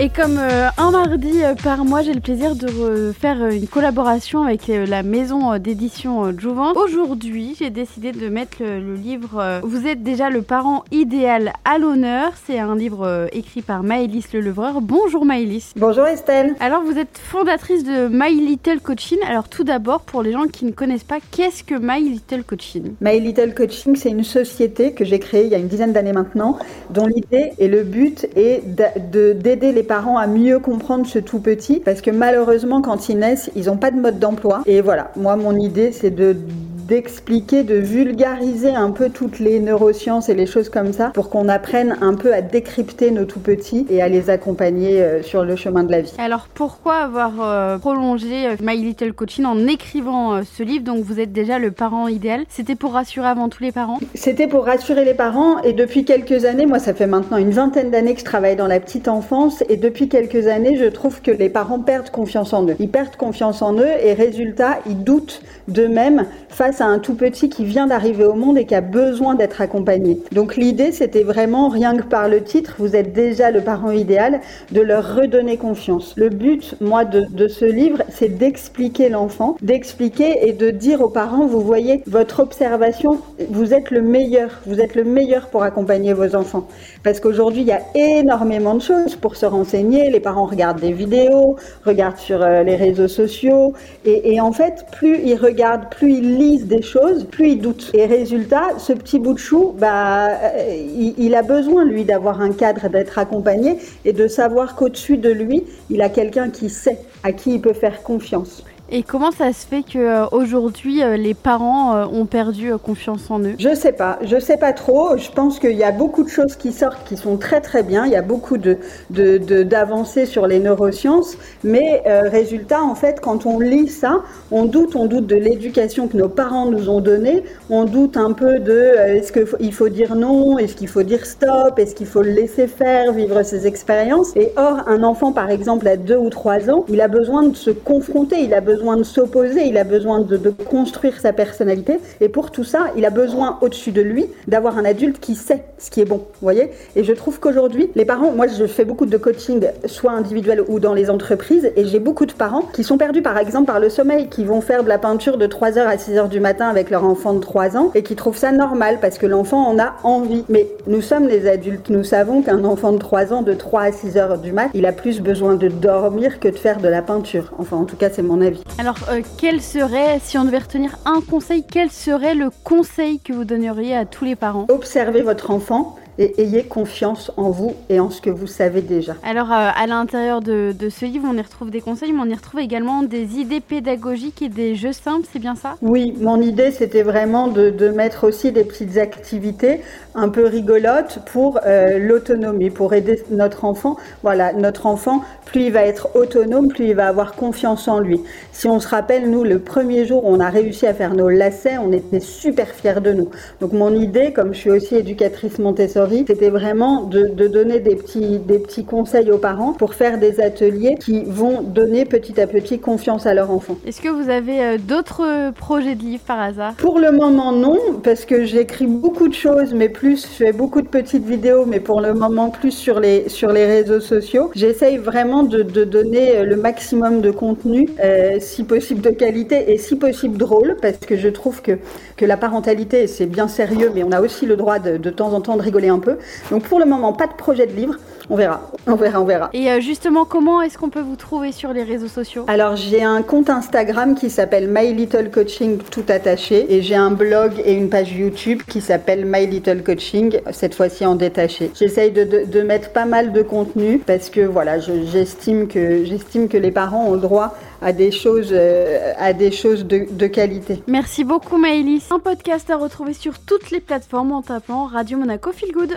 Et comme euh, un mardi euh, par mois, j'ai le plaisir de faire euh, une collaboration avec la maison d'édition Jouvence. Aujourd'hui, j'ai décidé de mettre le, le livre euh, Vous êtes déjà le parent idéal à l'honneur. C'est un livre euh, écrit par Maëlys Lelevreur. Bonjour Maëlys. Bonjour Estelle. Alors, vous êtes fondatrice de My Little Coaching. Alors, tout d'abord, pour les gens qui ne connaissent pas, qu'est-ce que My Little Coaching? My Little Coaching, c'est une société que j'ai créée il y a une dizaine d'années maintenant, dont l'idée et le but est d'a- de- d'aider les parents à mieux comprendre ce tout petit, parce que malheureusement, quand ils naissent, ils n'ont pas de mode d'emploi. Et voilà, moi, mon idée, c'est de d'expliquer, de vulgariser un peu toutes les neurosciences et les choses comme ça pour qu'on apprenne un peu à décrypter nos tout petits et à les accompagner euh, sur le chemin de la vie. Alors pourquoi avoir euh, prolongé euh, My Little Coaching en écrivant ce livre? Donc vous êtes déjà le parent idéal. C'était pour rassurer avant tous les parents? C'était pour rassurer les parents et depuis quelques années, moi ça fait maintenant une vingtaine d'années que je travaille dans la petite enfance et depuis quelques années je trouve que les parents perdent confiance en eux. Ils perdent confiance en eux et résultat, ils doutent d'eux-mêmes face à un tout petit qui vient d'arriver au monde et qui a besoin d'être accompagné. Donc l'idée c'était vraiment, rien que par le titre, vous êtes déjà le parent idéal, de leur redonner confiance. Le but, moi, de, ce livre, c'est d'expliquer l'enfant, d'expliquer et de dire aux parents, vous voyez, votre observation, vous êtes le meilleur, vous êtes le meilleur pour accompagner vos enfants. Parce qu'aujourd'hui, il y a énormément de choses pour se renseigner. Les parents regardent des vidéos, regardent sur euh, les réseaux sociaux. Et en fait, plus ils regardent, plus ils lisent des choses, plus ils doutent. Et résultat, ce petit bout de chou, bah, euh, il, il a besoin, lui, d'avoir un cadre, d'être accompagné et de savoir qu'au-dessus de lui, il a quelqu'un qui sait, à qui il peut faire confiance. Et comment ça se fait que euh, aujourd'hui euh, les parents euh, ont perdu confiance en eux? Je sais pas, je sais pas trop. Je pense qu'il y a beaucoup de choses qui sortent qui sont très très bien. Il y a beaucoup de d'avancées sur les neurosciences, mais résultat en fait, quand on lit ça, on doute, on doute de l'éducation que nos parents nous ont donnée. On doute un peu de est-ce qu'il faut dire non, est-ce qu'il faut dire stop, est-ce qu'il faut le laisser faire, vivre ses expériences? Et or, un enfant par exemple à deux ou trois ans, il a besoin de se confronter, il a besoin de s'opposer, il a besoin de, de construire sa personnalité. Et pour tout ça, il a besoin au-dessus de lui d'avoir un adulte qui sait ce qui est bon. Vous voyez? Et je trouve qu'aujourd'hui, les parents, moi je fais beaucoup de coaching, soit individuel ou dans les entreprises, et j'ai beaucoup de parents qui sont perdus par exemple par le sommeil, qui vont faire de la peinture de 3h à 6h du matin avec leur enfant de 3 ans et qui trouvent ça normal parce que l'enfant en a envie. Mais nous sommes les adultes, nous savons qu'un enfant de 3 ans, de 3 à 6 heures du mat, il a plus besoin de dormir que de faire de la peinture. Enfin, en tout cas, c'est mon avis. Alors euh, quel serait, si on devait retenir un conseil, quel serait le conseil que vous donneriez à tous les parents? Observez votre enfant et ayez confiance en vous et en ce que vous savez déjà. Alors euh, à l'intérieur de, de ce livre, on y retrouve des conseils, mais on y retrouve également des idées pédagogiques et des jeux simples, c'est bien ça? Oui, mon idée c'était vraiment de, de mettre aussi des petites activités un peu rigolotes pour euh, l'autonomie, pour aider notre enfant. Voilà, notre enfant, plus il va être autonome, plus il va avoir confiance en lui. Si on se rappelle, nous, le premier jour où on a réussi à faire nos lacets, on était super fiers de nous. Donc mon idée, comme je suis aussi éducatrice Montessori, c'était vraiment de, de donner des petits, des petits conseils aux parents pour faire des ateliers qui vont donner petit à petit confiance à leur enfant. Est-ce que vous avez euh, d'autres euh, projets de livres par hasard? Pour le moment, non, parce que j'écris beaucoup de choses, mais plus, je fais beaucoup de petites vidéos, mais pour le moment, plus sur les, sur les réseaux sociaux. J'essaye vraiment de, de donner le maximum de contenu, euh, si possible de qualité et si possible drôle, parce que je trouve que, que la parentalité, c'est bien sérieux, mais on a aussi le droit de, de temps en temps de rigoler un peu. Donc pour le moment, pas de projet de livre. On verra, on verra, on verra. Et euh, justement, comment est-ce qu'on peut vous trouver sur les réseaux sociaux? Alors j'ai un compte Instagram qui s'appelle My Little Coaching tout attaché et j'ai un blog et une page YouTube qui s'appelle My Little Coaching, cette fois-ci en détaché. J'essaye de, de, de mettre pas mal de contenu parce que voilà, je- j'estime que j'estime que les parents ont le droit à des choses, euh, de qualité. Merci beaucoup Maëlys. Un podcast à retrouver sur toutes les plateformes en tapant Radio Monaco Feel Good.